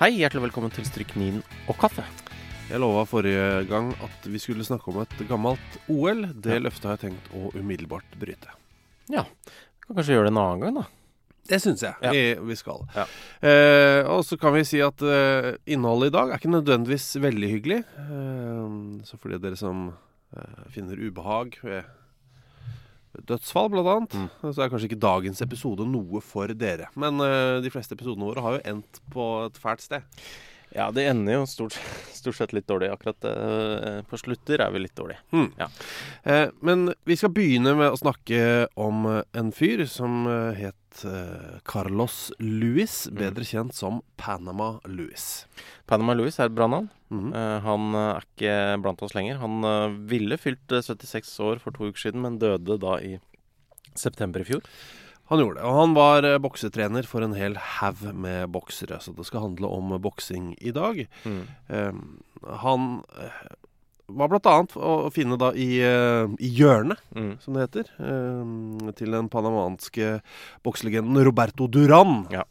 Hei, hjertelig velkommen til Stryknin og kaffe. Jeg lova forrige gang at vi skulle snakke om et gammelt OL. Det Ja. løftet har jeg tenkt å umiddelbart bryte. Ja, kan kanskje gjøre det en annen gang, da. Det syns jeg Ja. vi, vi skal. Ja. Eh, og så kan vi si at eh, innholdet i dag er ikke nødvendigvis veldig hyggelig. Eh, så for de dere som eh, finner ubehag ved dødsfall, blant annet, Mm. så er kanskje ikke dagens episode noe for dere. Men uh, de fleste episodene våre har jo endt på et fælt sted. Ja, det ender jo stort, stort sett litt dårlig. Akkurat uh, på slutter er vi litt dårlige. Ja. Eh, men vi skal begynne med å snakke om eh, en fyr som eh, het uh, Carlos Lewis, Mm. bedre kjent som Panama Louis. Panama Louis er et bra navn. Mm. Uh, han er ikke blant oss lenger. Han ville fylt eh, 76 år for to uker siden, men døde da i september i fjor. Han gjorde det, og han var eh, boksetrener for en hel haug med boksere, så det skal handle om eh, boksing i dag. Mm. Eh, han eh, var blant annet å finne da i, i hjørnet, Mm. som det heter, eh, til den panamanske bokselegenden Roberto Duran. Ja.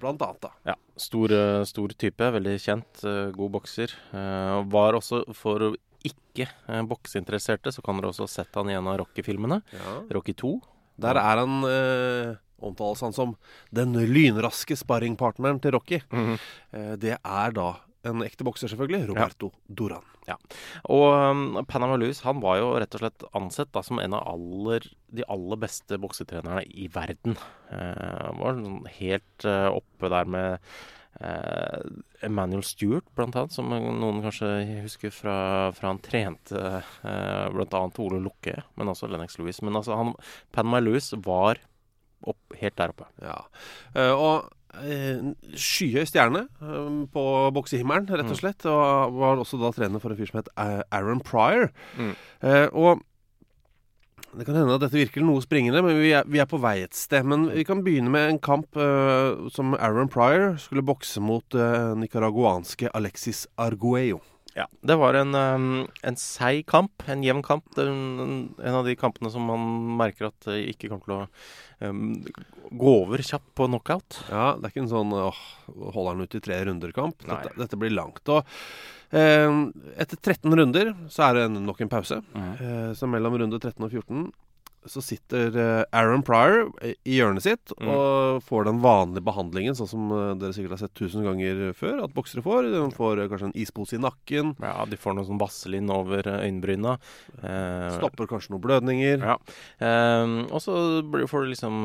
Blant annet, da. Ja, stor, stor type, veldig kjent, god bokser. Var også for ikke bokseinteresserte, så kan dere også ha sett han i en av Rocky-filmene. Rocky 2. Der er han eh, Omtales han som den lynraske sparringpartneren til Rocky. Eh, det er da en ekte bokser, selvfølgelig. Roberto Duran. Og um, Panama Lewis han var jo rett og slett ansett da, som en av aller, de aller beste boksetrenerne i verden. Uh, var sånn helt uh, oppe der med eh, Emmanuel Stewart, blant annet, som noen kanskje husker fra, fra han trente eh, annet Ole Lukke, men også Lennox Lewis. Men altså, han, Panama Lewis var opp, helt der oppe. Ja. Eh, og eh, skyhøy stjerne eh, på boksehimmelen, rett og slett. Og var også da trener for en fyr som het eh, Aaron Pryor. Mm. Eh, og det kan hende at dette virker noe springende, men vi er, vi er på vei et sted. Men vi kan begynne med en kamp uh, som Aaron Pryor skulle bokse mot uh, nicaraguanske Alexis Arguello. Ja, Det var en, um, en seig kamp, en jevn kamp. En av de kampene som man merker at det ikke kommer til å um, gå over kjapt på knockout. Ja, det er ikke en sånn åh, holder han ut i tre runder-kamp. Dette, dette blir langt. Og eh, etter 13 runder så er det nok en pause. Eh, så mellom runde 13 og 14 så sitter eh, Aaron Pryor i i hjørnet sitt Mm. og får den vanlige behandlingen, sånn som eh, dere sikkert har sett tusen ganger før at boksere får. De får eh, kanskje en ispose i nakken, Ja, De får noe sånn vaselin over eh, øyenbryna. Eh, stopper kanskje noen blødninger. Ja. Eh, og så får du liksom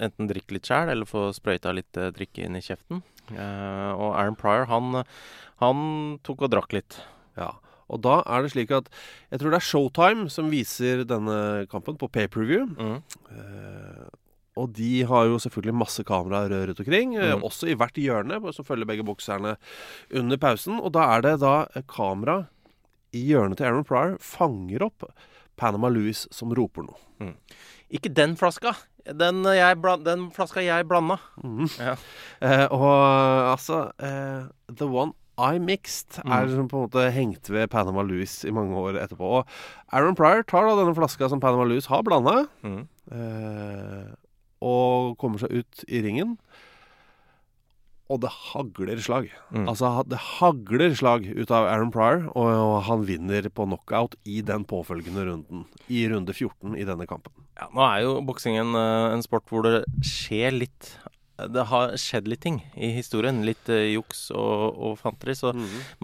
enten drikke litt sjæl, eller få sprøyta litt drikke inn i kjeften. Eh, og Aaron Pryor, han, han tok og drakk litt. Ja, og da er det slik at jeg tror det er Showtime som viser denne kampen på pay-per-view. Mm. Eh, og de har jo selvfølgelig masse kameraer rundt omkring, eh, Mm. også i hvert hjørne, som følger begge bokserne under pausen. Og da er det da eh, kamera i hjørnet til Aaron Pryor fanger opp Panama Louis som roper noe. Ikke den flaska! Den, uh, jeg den flaska jeg blanda. Ja. Eh, og altså eh, The One I Mixed er liksom på en måte hengt ved Panama Louis i mange år etterpå. Og Aaron Pryor tar da denne flaska som Panama Louis har blanda, Mm. eh, og kommer seg ut i ringen. og det hagler slag. Altså, det hagler slag ut av Aaron Pryor, og, og han vinner på knockout i den påfølgende runden. I runde 14 i denne kampen. Ja, nå er jo boksing en, eh, en sport hvor det skjer litt Det har skjedd litt ting i historien. Litt uh, juks og, og fanteri. Så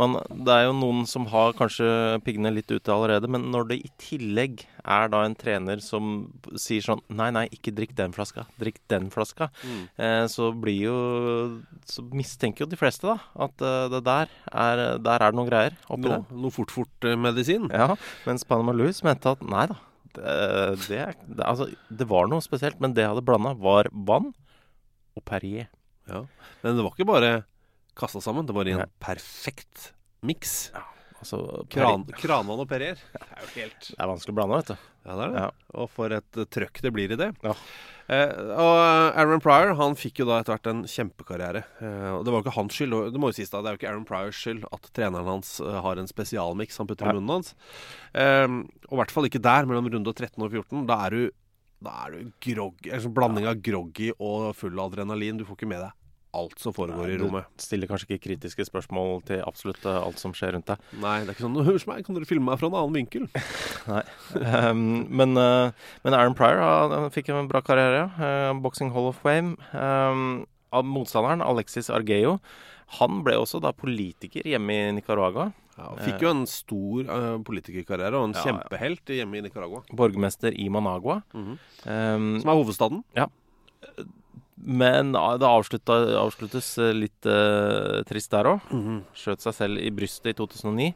man, det er jo noen som har kanskje piggene litt ute allerede. Men når det i tillegg er da en trener som sier sånn Nei, nei, ikke drikk den flaska. Drikk den flaska. Eh, så blir jo Så mistenker jo de fleste, da, at uh, det der er, der er det noen greier oppi No, der. noe fort-fort-medisin. Ja, mens Panama Louis mente at nei da. Det, det, det, altså, det var noe spesielt, men det jeg hadde blanda, var vann og Perrier. Ja. Men det var ikke bare kasta sammen, det var i en Nei. perfekt miks. Altså, Kran, Kranvann og Perrier. Det er jo helt Det er vanskelig å blande, vet du. Ja, det er det. Ja. Og for et eh, trøkk det blir i det. Ja. Eh, og Aaron Pryor han fikk jo da etter hvert en kjempekarriere. Eh, og Det var jo ikke hans skyld, det må jo sies da, det er jo ikke Aaron Pryors skyld at treneren hans eh, har en spesialmiks han putter i munnen hans. Eh, og i hvert fall ikke der, mellom runde 13 og 14. Da er du, da er du groggy, en sånn blanding av groggy og full adrenalin. Du får ikke med deg alt som foregår i rommet. Du stiller kanskje ikke kritiske spørsmål til absolutt eh, alt som skjer rundt deg. Nei, det er ikke sånn Hør meg, kan dere filme meg fra en annen vinkel? Nei. Um, men, uh, men Aaron Pryor han fikk en bra karriere. Uh, Boxing Hall of Fame. Um, motstanderen, Alexis Argeo, han ble også da politiker hjemme i Nicaragua. Ja, fikk jo en stor uh, politikerkarriere og en Ja, ja. kjempehelt hjemme i Nicaragua. Borgermester i Managua. Mhm. um, Som er hovedstaden. men ah, det avsluttes eh, litt uh, trist der òg. Skjøt seg selv i brystet i 2009.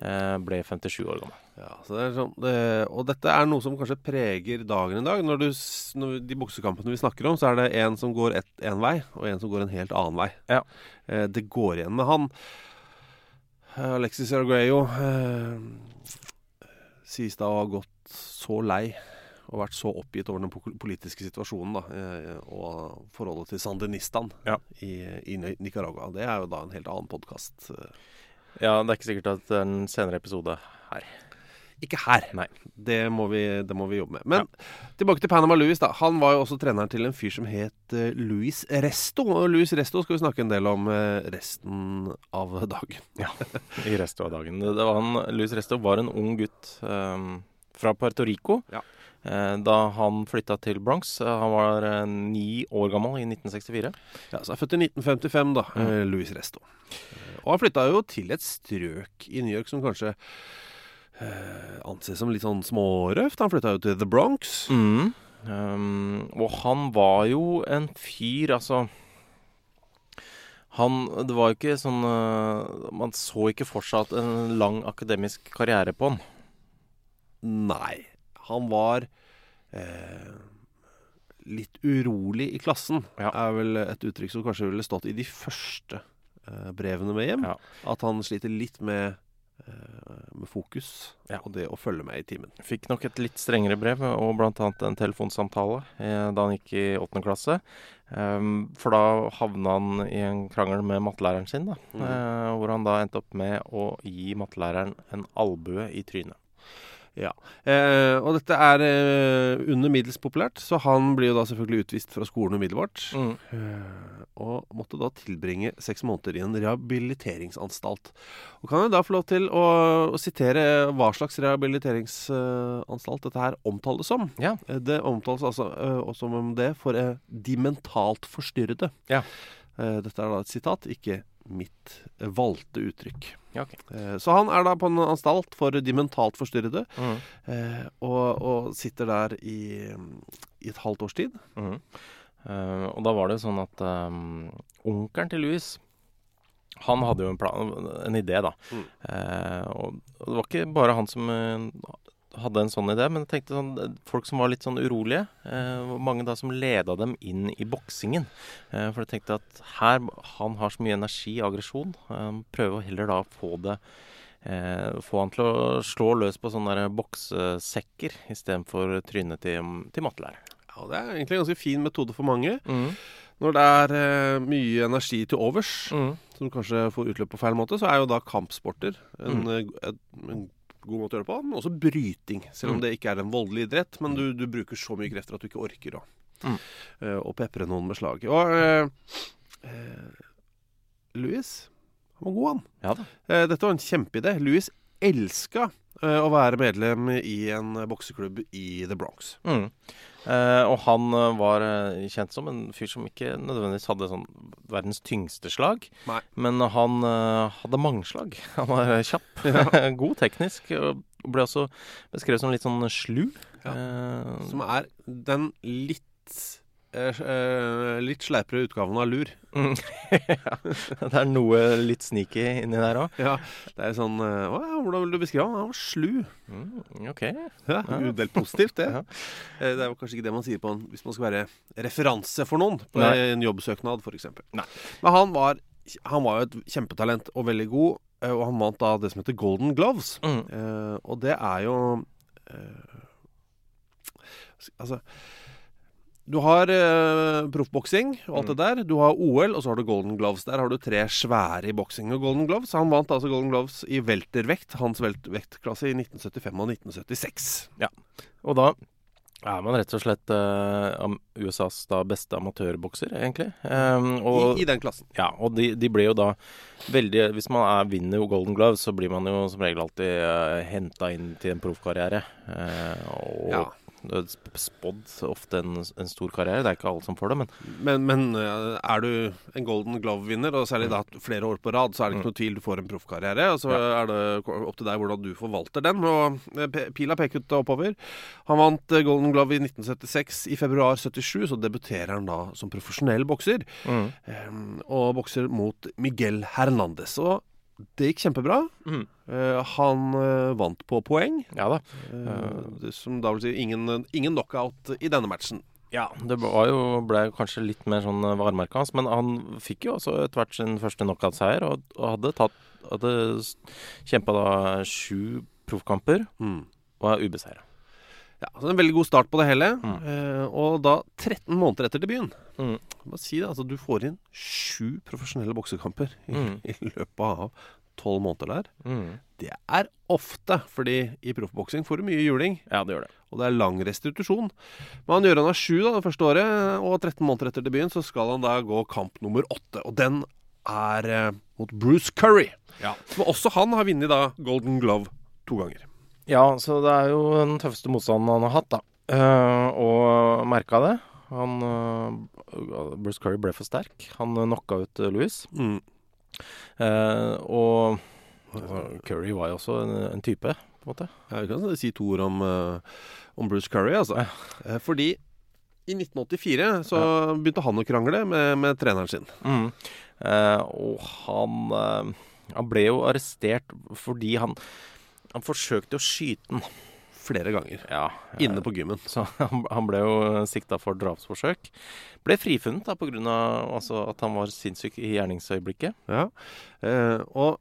eh, ble 57 år gammel. Ja, så det er sånn, det, og dette er noe som kanskje preger dagen i dag. Når, du, når de boksekampene vi snakker om, så er det en som går én vei, og en som går en helt annen vei. Ja. Eh, det går igjen med han. Eh, Alexis Arguello eh, sies da å ha gått så lei og vært så oppgitt over den politiske situasjonen da, eh, og forholdet til sandinistan Ja. i, i Nicaragua. Det er jo da en helt annen podkast. Ja, det er ikke sikkert at det er en senere episode her. Ikke her. Nei. Det må vi, det må vi jobbe med. Men tilbake til Panama Louis. da Han var jo også treneren til en fyr som het Louis Luis Resto. Og Louis Resto skal vi snakke en del om eh, resten av dagen. Ja, i resten av dagen. Det det var han, Louis Resto var en ung gutt um, fra Puerto Rico Ja. eh, da han flytta til Bronx. Eh, han var eh, ni år gammel i 1964. Ja, så er født i 1955, da. Mm. Louis Resto. Eh, Og han flytta jo til et strøk i New York som kanskje eh, anses som litt sånn smårøft. Han flytta jo til The Bronx. Mm. Um, og han var jo en fyr, altså han, Det var ikke sånn eh, Man så ikke for seg at en lang akademisk karriere på han. Nei. Han var eh, litt urolig i klassen, Ja. er vel et uttrykk som kanskje ville stått i de første eh, brevene med hjem. Ja. At han sliter litt med, eh, med fokus Ja. og det å følge med i timen. Fikk nok et litt strengere brev, og bl.a. en telefonsamtale eh, da han gikk i åttende klasse. Ehm, for da havna han i en krangel med mattelæreren sin, da. mm. Eh, hvor han da endte opp med å gi mattelæreren en albue i trynet. Ja. Eh, og dette er eh, under middels populært, så han blir jo da selvfølgelig utvist fra skolen umiddelbart. Mm. Eh, og måtte da tilbringe seks måneder i en rehabiliteringsanstalt. Og kan jeg da få lov til å, å sitere hva slags rehabiliteringsanstalt dette her omtales som? Ja. Eh, Det omtales altså eh, også om det for eh, de mentalt forstyrrede. Ja. Eh, dette er da et sitat, ikke mitt valgte uttrykk. Ja, ok. Eh, så han er da på en anstalt for de mentalt forstyrrede, Mhm. eh, og, og sitter der i, i et halvt års tid. Mm. Uh, og da var det sånn at um, onkelen til Louis han hadde jo en, plan, en idé, da. Mm. Uh, og det var ikke bare han som hadde en sånn idé, men jeg tenkte sånn eh, folk som var litt sånn urolige. Eh, mange da som leda dem inn i boksingen. Eh, for jeg tenkte at her Han har så mye energi og aggresjon. Eh, prøve å heller da få det eh, Få han til å slå løs på sånne boksesekker istedenfor trynet til, til mattelæreren. Ja, Det er egentlig en ganske fin metode for mange. Når det er eh, mye energi til overs, Mm. som kanskje får utløp på feil måte, så er jo da kampsporter en, Mm. en, en god måte å gjøre det på. Men også bryting, selv om Mm. det ikke er en voldelig idrett. Men du, du bruker så mye krefter at du ikke orker å, Mm. uh, å pepre noen med slag. Og uh, uh, Louis han var god, han. Ja. Eh, dette var en kjempeidé. Louis elska å være medlem i en bokseklubb i The Bronx. Mm. Eh, og han uh, var uh, kjent som en fyr som ikke nødvendigvis hadde sånn verdens tyngste slag. Nei. Men han hadde mangslag. Han var kjapp. God teknisk. Og ble også beskrevet som litt sånn slu. Ja. Som er den litt Litt sleipere utgaven av lur. mm. ja. Det er noe litt sneaky inni der òg. Ja, det er sånn eh, Å ja, hvordan vil du beskrive han? Han var slu. Mm, ok. Ja, Udelt positivt, det. Ja. Eh, Det er jo kanskje ikke det man sier på en, hvis man skal være referanse for noen på Nei. en jobbsøknad, f.eks. Men han var, han var jo et kjempetalent og veldig god, eh, og han vant da det som heter Golden Gloves. Mm. Eh, og det er jo eh, Altså Du har eh, proffboksing og alt det der. Du har OL, og så har du Golden Gloves. Der har du tre svære i boksing. Og Golden Gloves, Han vant altså Golden Gloves i weltervekt, hans vektklasse, i 1975 og 1976. Ja, Og da er man rett og slett uh, USAs da beste amatørbokser, egentlig. Um, og, I, I den klassen. Ja, og de, de ble jo da veldig Hvis man er, vinner jo Golden Gloves, så blir man jo som regel alltid uh, henta inn til en proffkarriere. Uh, og Ja. Spådd ofte en, en stor karriere. Det er ikke alle som får det, men Men, men eh, er du en Golden Glove-vinner, og særlig da flere år på rad, så er det ikke noe tvil du får en proffkarriere. Og så er det opp til deg hvordan du forvalter den. Og eh, pila peker ut oppover. Han vant eh, Golden Glove i 1976. I februar 77 så debuterer han da som profesjonell bokser. mm. Og bokser mot Miguel Hernandez. Og det gikk kjempebra. Mm. Uh, Han uh, vant på poeng. Ja da. Uh, det Som da vil si ingen, ingen knockout i denne matchen. Ja, det var jo, ble kanskje litt mer sånn varemerka hans, men han fikk jo også etter hvert sin første knockout-seier, og, og hadde tatt Hadde kjempa da sju proffkamper Mm. og er ubeseira. Ja, så En veldig god start på det hele. Mm. Eh, og da 13 måneder etter debuten Mm. Si det, altså Du får inn sju profesjonelle boksekamper i, Mm. i løpet av tolv måneder der. Mm. Det er ofte, fordi i proffboksing får du mye juling, Ja, det gjør det. og det er lang restitusjon. Men han gjør han av sju da, det første året, og 13 måneder etter debuten så skal han da gå kamp nummer åtte. Og den er eh, mot Bruce Curry. Som også han har vunnet da Golden Glove to ganger. Ja, så det er jo den tøffeste motstanden han har hatt, da. Uh, og merka det. Han uh, Bruce Curry ble for sterk. Han uh, knocka ut eh, Louis. Mm. Og altså, Curry var jo også en, en type, på en måte. Jeg kan si to ord om, om Bruce Curry, altså. Ja. Fordi i 1984 så begynte han å krangle med, med treneren sin. Mm. Eh, og han Han ble jo arrestert fordi han Han forsøkte å skyte den. Flere ganger. Ja, jeg, Inne på gymmen. Så han, han ble jo sikta for drapsforsøk. Ble frifunnet da pga. Altså, at han var sinnssyk i gjerningsøyeblikket. Ja. Eh, og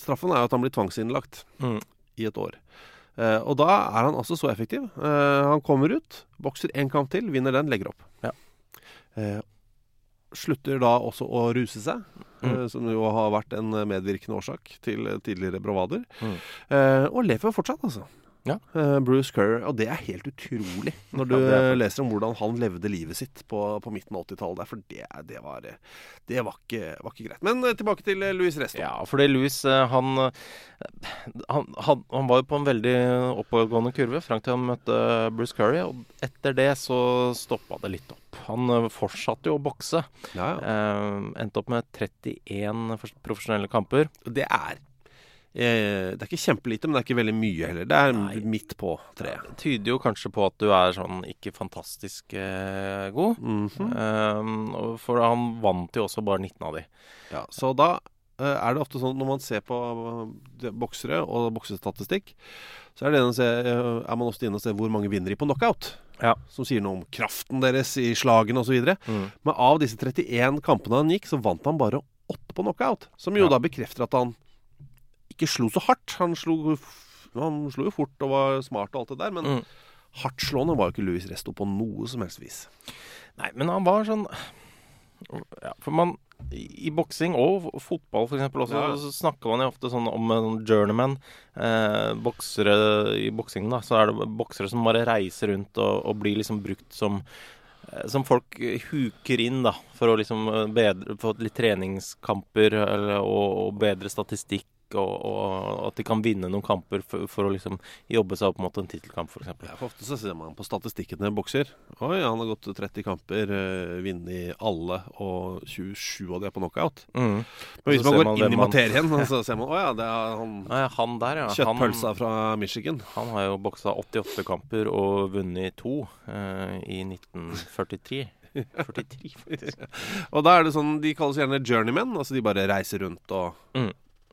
straffen er jo at han blir tvangsinnlagt Mm. i et år. Eh, og da er han altså så effektiv. Eh, han kommer ut, bokser én kamp til, vinner den, legger opp. Ja. Eh, slutter da også å ruse seg, eh, Mm. som jo har vært en medvirkende årsak til eh, tidligere bravader. Mm. Eh, og lever fortsatt, altså. Ja. Eh, Bruce Curry. Og det er helt utrolig når du Ja, er leser om hvordan han levde livet sitt på, på midten av 80-tallet. For det, det, var, det var, ikke, var ikke greit. Men eh, tilbake til eh, Louis Resto. Ja, fordi Louis han, han, han, han var jo på en veldig oppadgående kurve fram til han møtte Bruce Curry. Og etter det så stoppa det litt opp. Han fortsatte jo å bokse. Ja, ja. Eh, endte opp med 31 profesjonelle kamper. Det er eh, Det er ikke kjempelite, men det er ikke veldig mye heller. Det er Nei. midt på treet. Det tyder jo kanskje på at du er sånn ikke fantastisk eh, god. Mhm. Eh, og for han vant jo også bare 19 av de. ja, så da eh, er det ofte sånn når man ser på eh, boksere og boksestatistikk, så er, se, eh, er man ofte inne og ser hvor mange vinner de på knockout. Ja. Som sier noe om kraften deres i slagene osv. Mm. Men av disse 31 kampene han gikk, så vant han bare åtte på knockout. Som jo Ja. da bekrefter at han ikke slo så hardt. Han slo, han slo jo fort og var smart og alt det der, men Mm. hardtslående var jo ikke Louis Resto på noe som helst vis. Nei, men han var sånn ja, For man i boksing og fotball for også, Ja. så snakker man jo ofte sånn om en journeyman. Eh, boksere i boksingen, da. Så er det boksere som bare reiser rundt og, og blir liksom brukt som eh, som folk huker inn da, for å liksom eh, bedre, få litt treningskamper eller, og, og bedre statistikk. Og, og at de kan vinne noen kamper for, for å liksom jobbe seg opp mot en tittelkamp, f.eks. Ja, for ofte så ser man på statistikken til en bokser. Oi, han har gått 30 kamper, eh, vunnet alle, og 27 av de er på knockout. Mm. Men hvis man går man inn i i man- materien, så ser man å ja, det er han Nei, han der, ja. kjøttpølsa Han, fra Michigan. han har jo boksa 88 kamper og vunnet to eh, i 1943. 43, faktisk. Og da er det sånn, de kalles gjerne journeymen. Altså de bare reiser rundt og, Mm.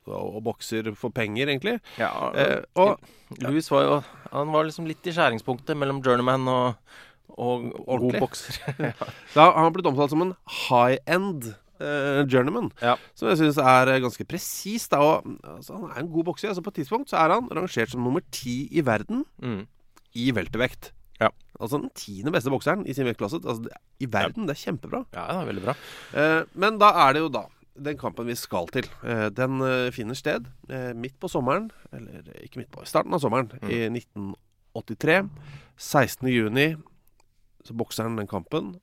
Og, bokser for penger, egentlig. Ja, Eh, og Louis var jo Han var liksom litt i skjæringspunktet mellom journeyman og, og god bokser. bokser. da har han blitt omtalt som en high-end eh, journeyman. Ja. Som jeg syns er eh, ganske presis. altså, Han er en god bokser. Altså, på et tidspunkt så er han rangert som nummer ti i verden Mm. i veltevekt Ja. Altså den tiende beste bokseren i sin vektklasse. Altså, I verden. Det er kjempebra. ja, det er veldig bra. Eh, men da er det jo da den kampen vi skal til. Eh, den eh, finner sted eh, midt på sommeren, eller ikke midt på, i starten av sommeren i 1983. 16. juni så bokser han den kampen.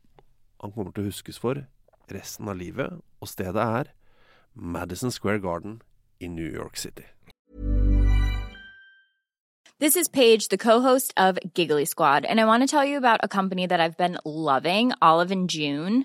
Han kommer til å huskes for resten av livet, og stedet er Madison Square Garden i New York City. This is Paige, the co-host of Giggly Squad, and I want to tell you about a company that I've been loving, Olive and June.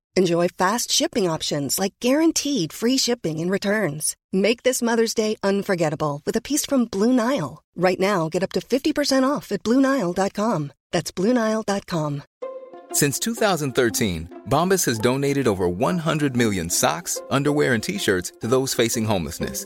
Enjoy fast shipping options like guaranteed free shipping and returns. Make this Mother's Day unforgettable with a piece from Blue Nile. Right now, get up to 50% off at BlueNile.com. That's BlueNile.com. Since 2013, Bombas has donated over 100 million socks, underwear, and t shirts to those facing homelessness.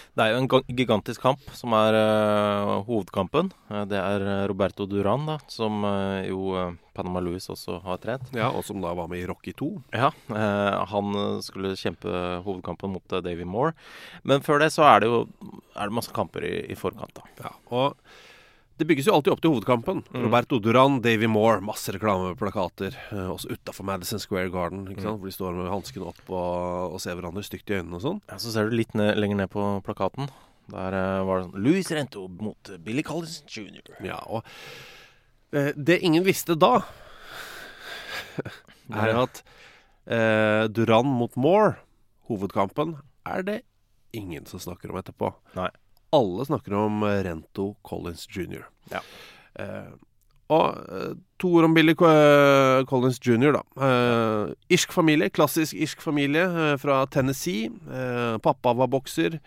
Det er jo en gigantisk kamp som er uh, hovedkampen. Eh, det er eh, Roberto Duran, da, som uh, jo Panama Louis også har trent. Ja, Og som da var med i Rocky 2. Ja, uh, han skulle kjempe hovedkampen mot Davy Moore. Men før det så er det jo er det masse kamper i, i forkant, da. Ja, og det bygges jo alltid opp til hovedkampen. Mm. Roberto Duran, Davy Moore, masse reklameplakater. Eh, også utafor Madison Square Garden, sant? hvor de står med hanskene opp og, og ser hverandre stygt i øynene og sånn. Ja, Så ser du litt ned, lenger ned på plakaten. Der uh, var det sånn Louis Rento mot Billy Collins jr. Ja, og uh, det ingen visste da, er at uh, Duran mot Moore, hovedkampen, er det ingen som snakker om etterpå. Nei. Alle snakker om eh, Rento Collins jr. Ja. Eh, og eh, to ord om Billy eh, Collins jr., da. Eh, irsk familie, klassisk irsk familie eh, fra Tennessee. Eh, pappa var bokser.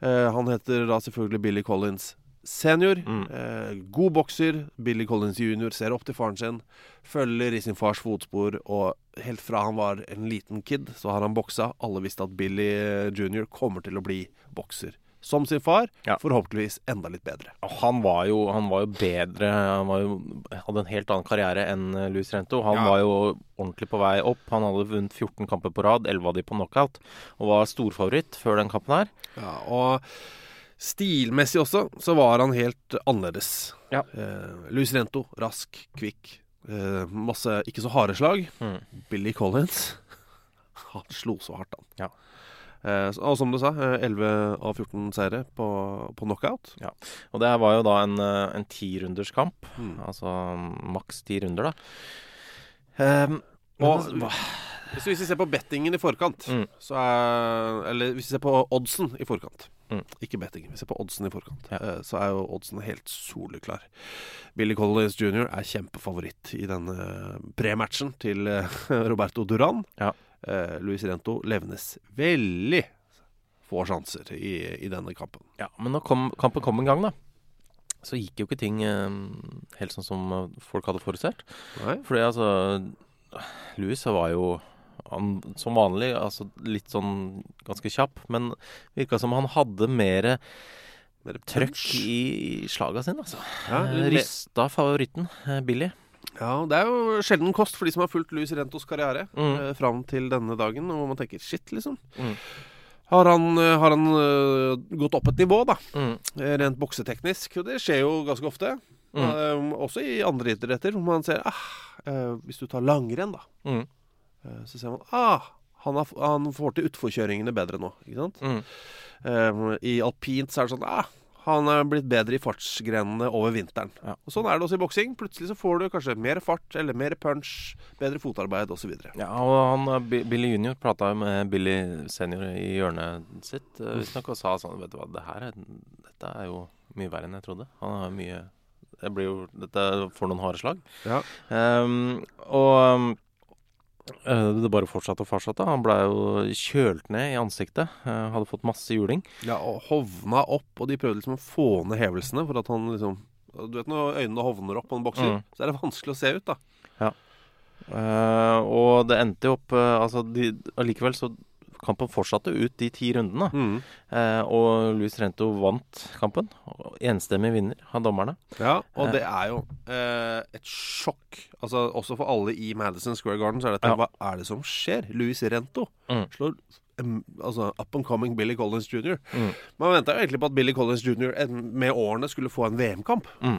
Eh, han heter da selvfølgelig Billy Collins senior. Mm. Eh, god bokser. Billy Collins jr. ser opp til faren sin. Følger i sin fars fotspor og helt fra han var en liten kid, så har han boksa. Alle visste at Billy jr. kommer til å bli bokser. Som sin far, Ja. forhåpentligvis enda litt bedre. Han var jo, han var jo bedre Han var jo, hadde en helt annen karriere enn eh, Luis Rento. Han Ja. var jo ordentlig på vei opp. Han hadde vunnet 14 kamper på rad, 11 av de på knockout, og var storfavoritt før den kampen her. Ja, og stilmessig også, så var han helt annerledes. Ja. Eh, Luis Rento, rask, kvikk. Eh, masse ikke så harde slag. Mm. Billy Collins, han slo så hardt, han. Ja. Eh, og som du sa, eh, 11 av 14 seire på, på knockout. Og det her var jo da en, eh, en tirunderskamp. Mm. Altså mm, maks ti runder, da. Um, Og hva- hvis, vi ser på bettingen i forkant, Mm. så er Eller hvis vi ser på oddsen i forkant. Mm. Ikke bettingen, vi ser på oddsen i forkant. Ja. eh, Så er jo oddsen helt soleklar. Billy Collins jr. er kjempefavoritt i denne prematchen til eh, Roberto Duran. Ja. Eh, Luis Rento levnes veldig få sjanser i, i denne kampen. Ja, men når kom, kampen kom en gang, da, så gikk jo ikke ting eh, helt sånn som eh, folk hadde forutsett. Nei? Fordi altså Louis var jo han, som vanlig altså litt sånn ganske kjapp, men virka som han hadde mer trøkk punch. i slaga sine, altså. Ja, Rysta Rista favoritten, eh, Billy. Ja, det er jo sjelden kost for de som har fulgt Louis Rentos karriere Mm. eh, fram til denne dagen, og man tenker shit, liksom. Mm. Har han, eh, har han uh, gått opp et nivå, da? Mm. Eh, Rent bokseteknisk. Og det skjer jo ganske ofte. Mm. Eh, også i andre idretter, hvor man ser ah, uh, Hvis du tar langrenn, da, Mm. eh, så ser man ah, han, har, han får til utforkjøringene bedre nå. Ikke sant? Mm. Eh, I alpint så er det sånn ah, han er blitt bedre i fartsgrenene over vinteren. Ja. Og Sånn er det også i boksing. Plutselig så får du kanskje mer fart eller mer punch, bedre fotarbeid osv. Ja, og han, eh, Billy junior prata jo med Billy senior i hjørnet sitt Hvis visstnok og sa sånn Vet du hva, det her er, dette er jo mye verre enn jeg trodde. Han har mye det blir jo, Dette får noen harde slag. Ja. Um, og eh, det bare fortsatte og fortsatte. Han blei jo kjølt ned i ansiktet. eh, hadde fått masse juling. Ja, og hovna opp, og de prøvde liksom å få ned hevelsene for at han liksom Du vet når øynene hovner opp på en bokser, Mm. så er det vanskelig å se ut, da. Eh, og det endte jo opp uh, Altså, allikevel så Kampen fortsatte ut de ti rundene. Mm. Eh, og Luis Rento vant kampen. Enstemmig vinner av dommerne. Ja, og Eh. det er jo eh, et sjokk. Altså Også for alle i Madison Square Garden så er dette Ja. Hva er det som skjer? Luis Rento Mm. slår altså up and coming Billy Collins jr. Mm. Man venta jo egentlig på at Billy Collins jr. med årene skulle få en VM-kamp. Mm.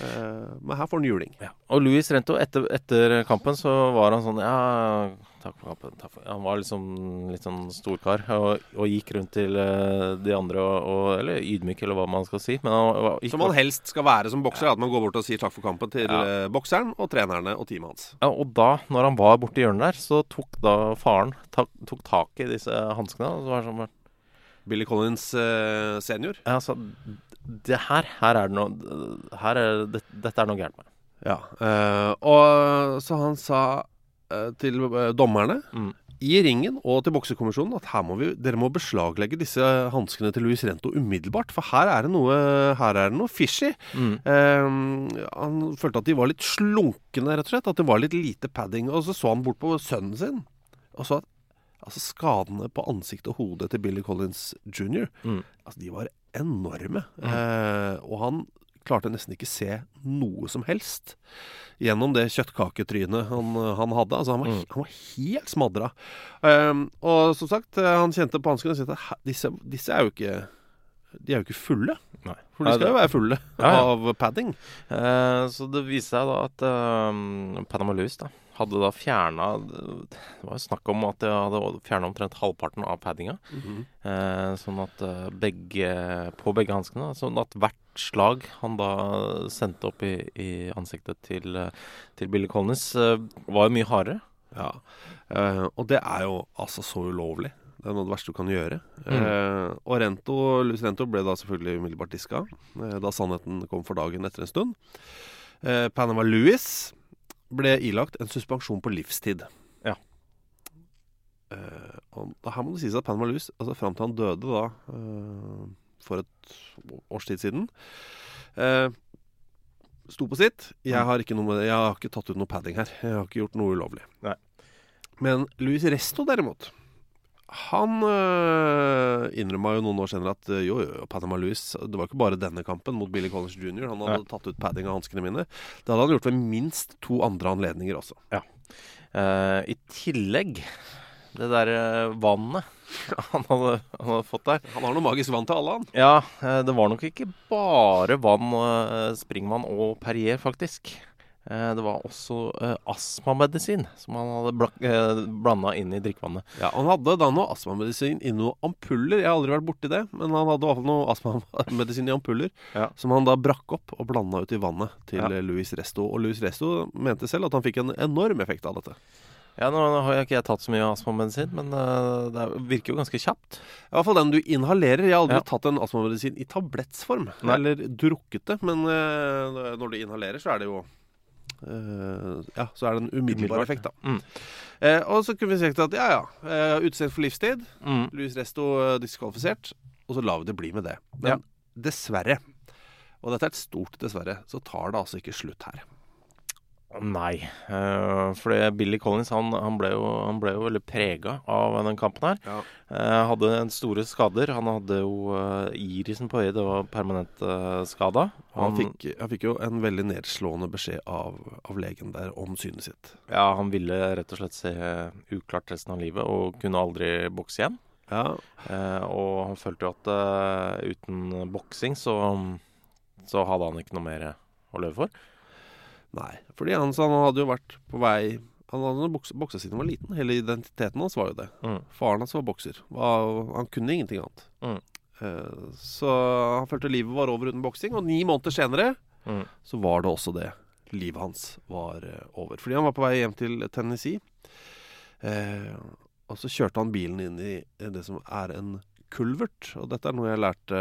Eh, men her får han juling. Ja. Og Louis Rento, etter, etter kampen så var han sånn Ja, takk for for. Han var liksom litt sånn storkar og, og gikk rundt til eh, de andre og, og Eller ydmyk, eller hva man skal si. Men han Som man helst skal være som bokser. At man går bort og sier takk for kampen til Ja. eh, bokseren og trenerne og teamet hans. ja, Og da, når han var borti hjørnet der, så tok da faren tak, tok tak i disse hanskene. Og så var det sånn Billy Collins eh, senior. Ja, altså Det her Her er det noe her er, det, Dette er noe gærent med. Ja, eh, og så han sa til eh, dommerne Mm. i ringen og til boksekommisjonen at her må vi, dere må beslaglegge disse hanskene til Luis Rento umiddelbart. For her er det noe, her er det noe fishy. Mm. Eh, han følte at de var litt slunkne, rett og slett. At det var litt lite padding. Og så så han bort på sønnen sin og så at altså, skadene på ansiktet og hodet til Billy Collins jr. Mm. Altså, de var enorme. Eh, og han klarte nesten ikke se noe som helst gjennom det kjøttkaketrynet han, han hadde. Altså, han, var, Mm. han var helt smadra. Um, og som sagt, eh, han kjente på hanskene og kjente at disse, disse er jo ikke De er jo ikke fulle. Nei. For de skal jo være fulle Ja, ja. av padding. Eh, så det viste seg da at eh, Panama Louis da, hadde da fjerna Det var jo snakk om at de hadde fjerna omtrent halvparten av paddinga. Eh, sånn at eh, begge På begge hanskene. Sånn at hvert slag han da sendte opp i, i ansiktet til, til Billy Collins, eh, var jo mye hardere. Ja. Eh, og det er jo altså så ulovlig. Det er noe av det verste du kan gjøre. Eh, og Rento, Luis Rento ble da selvfølgelig umiddelbart diska, eh, da sannheten kom for dagen etter en stund. Eh, Panama Louis ble ilagt en suspensjon på livstid. Ja. Eh, og her må det sies at Panama Louis, altså fram til han døde da eh, for et års tid siden, eh, sto på sitt. Jeg Mm. har, ikke noe jeg har ikke tatt ut noe padding her. Jeg har ikke gjort noe ulovlig. Nei. Men Louis Resto, derimot han øh, innrømma jo noen år senere at øh, jo, jo, Panama Louis Det var ikke bare denne kampen mot Billy Collins jr. Han hadde tatt ut padding av hanskene mine. Det hadde han gjort ved minst to andre anledninger også. Ja. Uh, I tillegg det derre vannet han hadde, han hadde fått der. Han har noe magisk vann til alle, han. Ja, eh, det var nok ikke bare vann, eh, springvann og Perrier, faktisk. Eh, Det var også eh, astmamedisin som han hadde eh, blanda inn i drikkevannet. Ja, Han hadde da noe astmamedisin i noen ampuller. Jeg har aldri vært borti det, men han hadde i hvert fall noe astmamedisin i ampuller. Ja. Som han da brakk opp og blanda ut i vannet til Ja. eh, Louis Resto. Og Louis Resto mente selv at han fikk en enorm effekt av dette. Ja, Nå har jeg ikke jeg tatt så mye astmamedisin, men uh, det er- virker jo ganske kjapt. I hvert fall den du inhalerer. Jeg har aldri Ja. tatt en astmamedisin i tablettsform. Eller drukket det. Men uh, når du inhalerer, så er det jo Uh, Ja, så er det en umiddelbar effekt, da. Mm. Uh, og så kunne vi sagt at ja, ja. Uh, Utestengt for livstid. Mm. Louis Resto diskvalifisert. Og så lar vi det bli med det. Men Ja. dessverre, og dette er et stort dessverre, så tar det altså ikke slutt her. Nei, uh, for Billy Collins han, han, ble jo, han ble jo veldig prega av den kampen her. Ja. Uh, hadde store skader. Han hadde jo uh, irisen på øyet, det var permanent uh, skada. Han, fikk, han fikk jo en veldig nedslående beskjed av, av legen der om synet sitt. Ja, han ville rett og slett se uklart resten av livet og kunne aldri bokse igjen. Ja, og han følte jo at uten boksing så, så hadde han ikke noe mer å leve for. Nei, fordi han, han hadde jo vært på vei Han hadde boksa, boksa siden han var liten. Hele identiteten hans var jo det. Mm. Faren hans var bokser. Var, han kunne ingenting annet. Mm. Eh, så han følte livet var over uten boksing. Og ni måneder senere Mm. så var det også det. Livet hans var eh, over. Fordi han var på vei hjem til Tennessee. Eh, og så kjørte han bilen inn i det som er en kulvert. Og dette er noe jeg lærte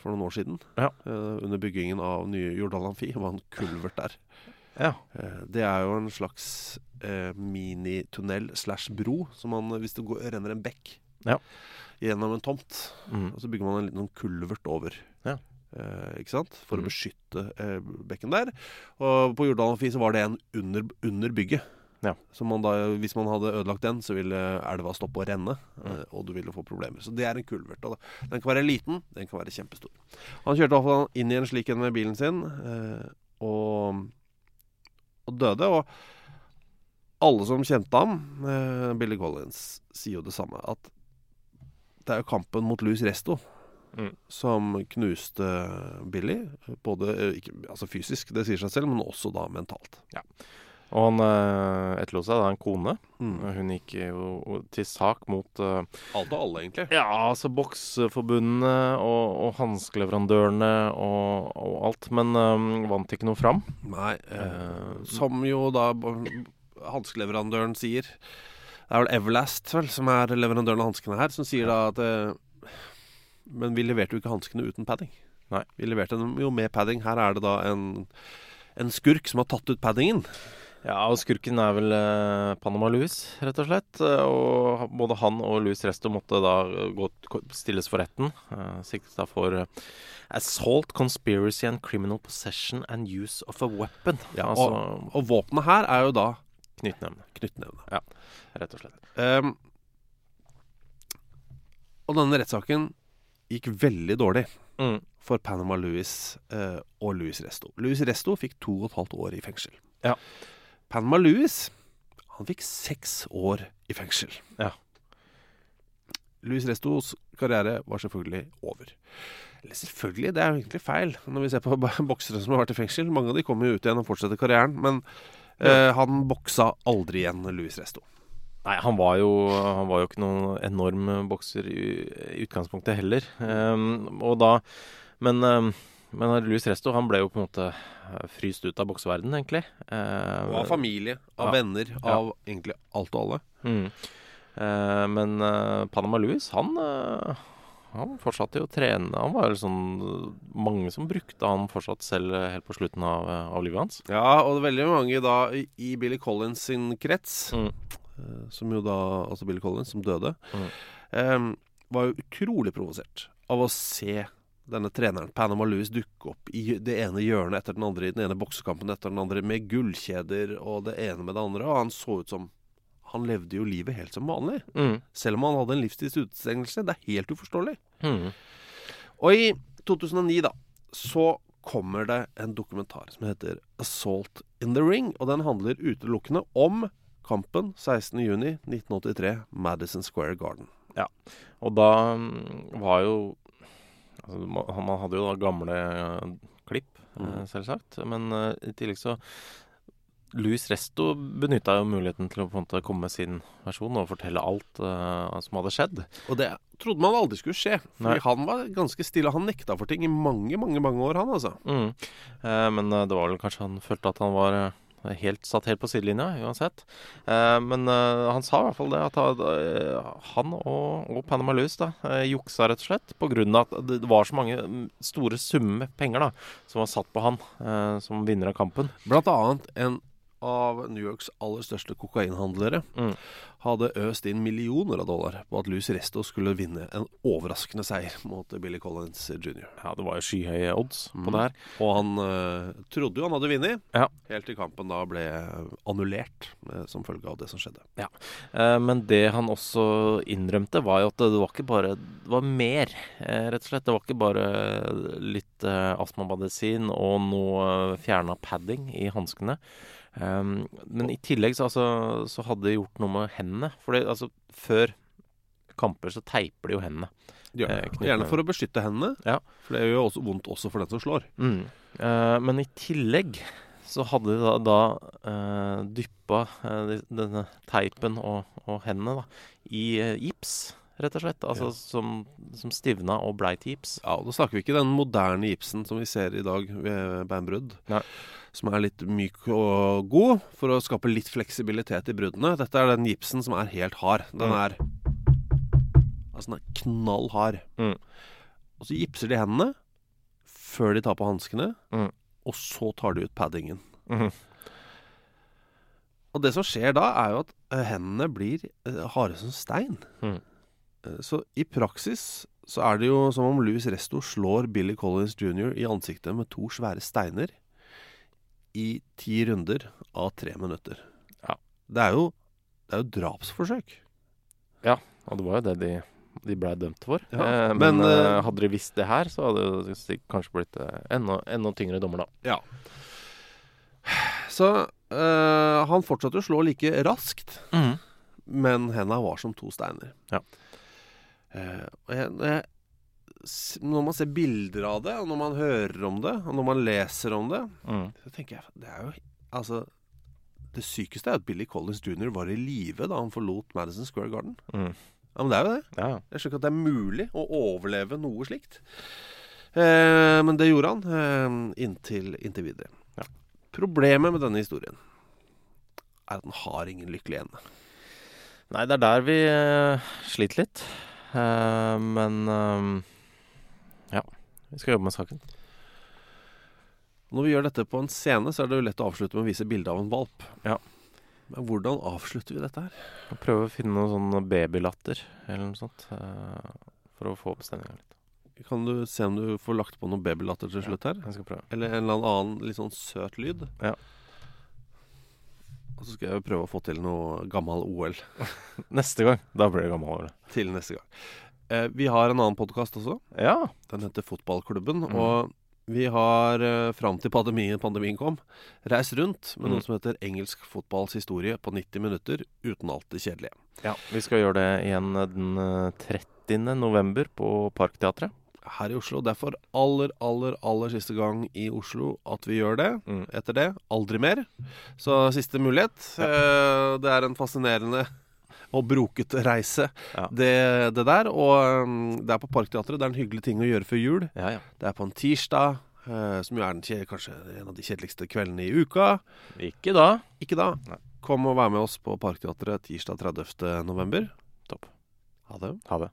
for noen år siden. Ja. Eh, under byggingen av nye Jordal Amfi. Hva en kulvert er. Ja. Eh, Det er jo en slags eh, minitunnel slash bro som man, hvis det går, renner en bekk Ja. gjennom en tomt, Mm. og så bygger man en liten sånn kulvert over. Ja. Eh, ikke sant? For Mm. å beskytte eh, bekken der. Og på Jordal Amfi så var det en under, under bygget. Ja. Så man da, hvis man hadde ødelagt den, så ville elva stoppe å renne, Mm. og du ville få problemer. Så det er en kulvert. Og den kan være liten, den kan være kjempestor. Han kjørte i hvert fall inn i en slik en med bilen sin, eh, og, og døde. Og alle som kjente ham, eh, Billy Collins, sier jo det samme. At det er jo kampen mot Louis Resto Mm. som knuste Billy. Både eh, ikke, altså fysisk, det sier seg selv, men også da mentalt. Og han uh, etterlot seg da en kone. Mm. Hun gikk jo til sak mot uh, Alt og alle, egentlig. Ja, altså Bokseforbundene og, og hanskeleverandørene og, og alt. Men um, vant ikke noe fram. Nei, Uh, Eh, som jo da hanskeleverandøren sier. Det er vel Everlast vel, som er leverandøren av hanskene her, som sier da at eh, Men vi leverte jo ikke hanskene uten padding. Nei. Vi leverte dem jo med padding. Her er det da en, en skurk som har tatt ut paddingen. Ja, og skurken er vel eh, Panama Louis, rett og slett. Eh, Og både han og Louis Resto måtte da gå, stilles for retten. Siktes da for eh, assault, conspiracy and criminal possession and use of a weapon. Ja, altså og, og våpenet her er jo da knyttnevne, knyttnevene. rett og slett. Um, og denne rettssaken gikk veldig dårlig Mm. for Panama Louis eh, og Louis Resto. Louis Resto fikk to og et halvt år i fengsel. Ja. Panama Louis han fikk seks år i fengsel. Ja. Louis Restos karriere var selvfølgelig over. Eller selvfølgelig, det er jo egentlig feil når vi ser på boksere som har vært i fengsel. Mange av de kommer jo ut igjen og fortsetter karrieren, men eh, han boksa aldri igjen, Louis Resto. Nei, han var jo, han var jo ikke noen enorm bokser i, i utgangspunktet heller. Um, og da Men, um, men Louis Resto han ble jo på en måte eh, fryst ut av bokseverdenen, egentlig. Eh, Av familie, av Ja. venner, av egentlig alt og alle. Mm. Eh, men eh, Panama Louis, han, eh, han fortsatte jo å trene. Han var jo sånn Mange som brukte han fortsatt selv eh, helt på slutten av, eh, av livet hans. Ja, og det er veldig mange da i, Billy Collins sin krets, Mm. eh, som jo da Altså Billy Collins, som døde, Mm. eh, var jo utrolig provosert av å se denne treneren Panama Louis dukke opp i det ene hjørnet etter den andre, i den ene boksekampen etter den andre, med gullkjeder og det ene med det andre, og han så ut som han levde jo livet helt som vanlig. Mm. Selv om han hadde en livstidsutestengelse. Det er helt uforståelig. Mm. Og i 2009, da, så kommer det en dokumentar som heter 'Assault in the Ring'. Og den handler utelukkende om kampen 16.6.1983, Madison Square Garden. Og da mm, var jo altså, man, hadde jo da gamle eh, klipp, mm. Mhm. selvsagt. Men eh, i tillegg så Louis Resto benytta jo muligheten til å på en måte komme med sin versjon og fortelle alt uh, som hadde skjedd. Og det trodde man aldri skulle skje. Fordi Nei. han var ganske stille. Han nekta for ting i mange, mange mange år, han altså. Mm. Eh, men eh, det var vel kanskje han følte at han var eh, helt, satt helt på sidelinja, uansett. Eh, men eh, han sa i hvert fall det, at han, eh, og, og Panama Louis da, juksa rett og slett av at det var så mange mm, store summer penger da, som var satt på han som vinner av kampen. Blant annet en av New Yorks aller største kokainhandlere Mm. hadde øst inn millioner av dollar på at Louis Resto skulle vinne en overraskende seier mot Billy Collins jr. Ja, det var jo skyhøye odds på Mm. det her. Og han uh, trodde jo han hadde vunnet, Ja. helt til kampen da ble annullert uh, som følge av det som skjedde. Eh, men det han også innrømte, var jo at det var ikke bare Det var mer, rett og slett. Det var ikke bare litt astmamedisin og noe fjerna padding i hanskene. Um, men i tillegg så, altså, så hadde de gjort noe med hendene. For det, altså, før kamper så teiper de jo hendene. Det. Eh. Gjerne for å beskytte hendene, Ja. for det gjør jo også vondt også for den som slår. Mm. Uh, men i tillegg så hadde de da, da uh, dyppa uh, denne teipen og, og hendene da, i eh, gips, rett og slett. Altså Ja. som, som stivna og blei til gips. Ja, og Da snakker vi ikke den moderne gipsen som vi ser i dag ved beinbrudd. Som er litt myk og god for å skape litt fleksibilitet i bruddene. Dette er den gipsen som er helt hard. Den Mm. er Altså den er knall hard. Mm. Og så gipser de hendene før de tar på hanskene, Mm. og så tar de ut paddingen. Mhm. Og det som skjer da, er jo at eh, hendene blir eh, harde som stein. Mm. Eh, Så i praksis så er det jo som om Louis Resto slår Billy Collins jr. i ansiktet med to svære steiner i ti runder av tre minutter. Ja. Det er jo, det er jo drapsforsøk. Og det var jo det de, de blei dømt for. Ja, Eh, men men, eh, eh, hadde de visst det her, så hadde det kanskje blitt eh, enda, enda tyngre dommer, da. Ja. Så han fortsatte å slå like raskt, men henda var som to steiner. Ja. Eh, og jeg, når, jeg, når man ser bilder av det, og når man hører om det, og når man leser om det, Mm. så tenker jeg det er jo Altså, det sykeste er at Billy Collins jr. var i live da han forlot Madison Square Garden. Mm. Ja, men det er jo det. Ja, ja. Jeg skjønner ikke at det er mulig å overleve noe slikt. Eh, men det gjorde han eh, inntil, inntil videre. Ja. Problemet med denne historien er at den har ingen lykkelig ende. Nei, det er der vi eh, sliter litt. Eh, men eh, ja, vi skal jobbe med saken. Når vi gjør dette på en scene, så er det jo lett å avslutte med å vise bilde av en valp. Ja. Men hvordan avslutter vi dette her? Prøve å finne noe sånn babylatter eller noe sånt. eh, for å få opp stemninga litt. Kan du se om du får lagt på noe babylatter til slutt her? Ja, Jeg skal prøve. Eller en eller annen litt sånn søt lyd? Ja. Og så skal jeg prøve å få til noe gammel OL Neste gang. Da blir det gammel OL. til neste gang. Eh, vi har en annen podkast også. Ja. Den heter Fotballklubben. Mm. Og vi har eh, fram til pandemien, pandemien kom, reist rundt med noe Mm. som heter Engelsk fotballs historie på 90 minutter uten alt det kjedelige. ja. Vi skal gjøre det igjen den eh, 30. november på Parkteatret. Her i Oslo. Det er for aller, aller, aller siste gang i Oslo at vi gjør det. Mm. Etter det aldri mer. Så siste mulighet. Ja. det er en fascinerende og brokete reise, Ja. det, det der. Og mm, det er på Parkteatret. Det er en hyggelig ting å gjøre før jul. Ja, ja. Det er på en tirsdag, eh, som jo er den, kanskje en av de kjedeligste kveldene i uka. Ikke da. Ikke da. Nei. Kom og vær med oss på Parkteatret tirsdag 30. november. Topp. Ha det. Ha det.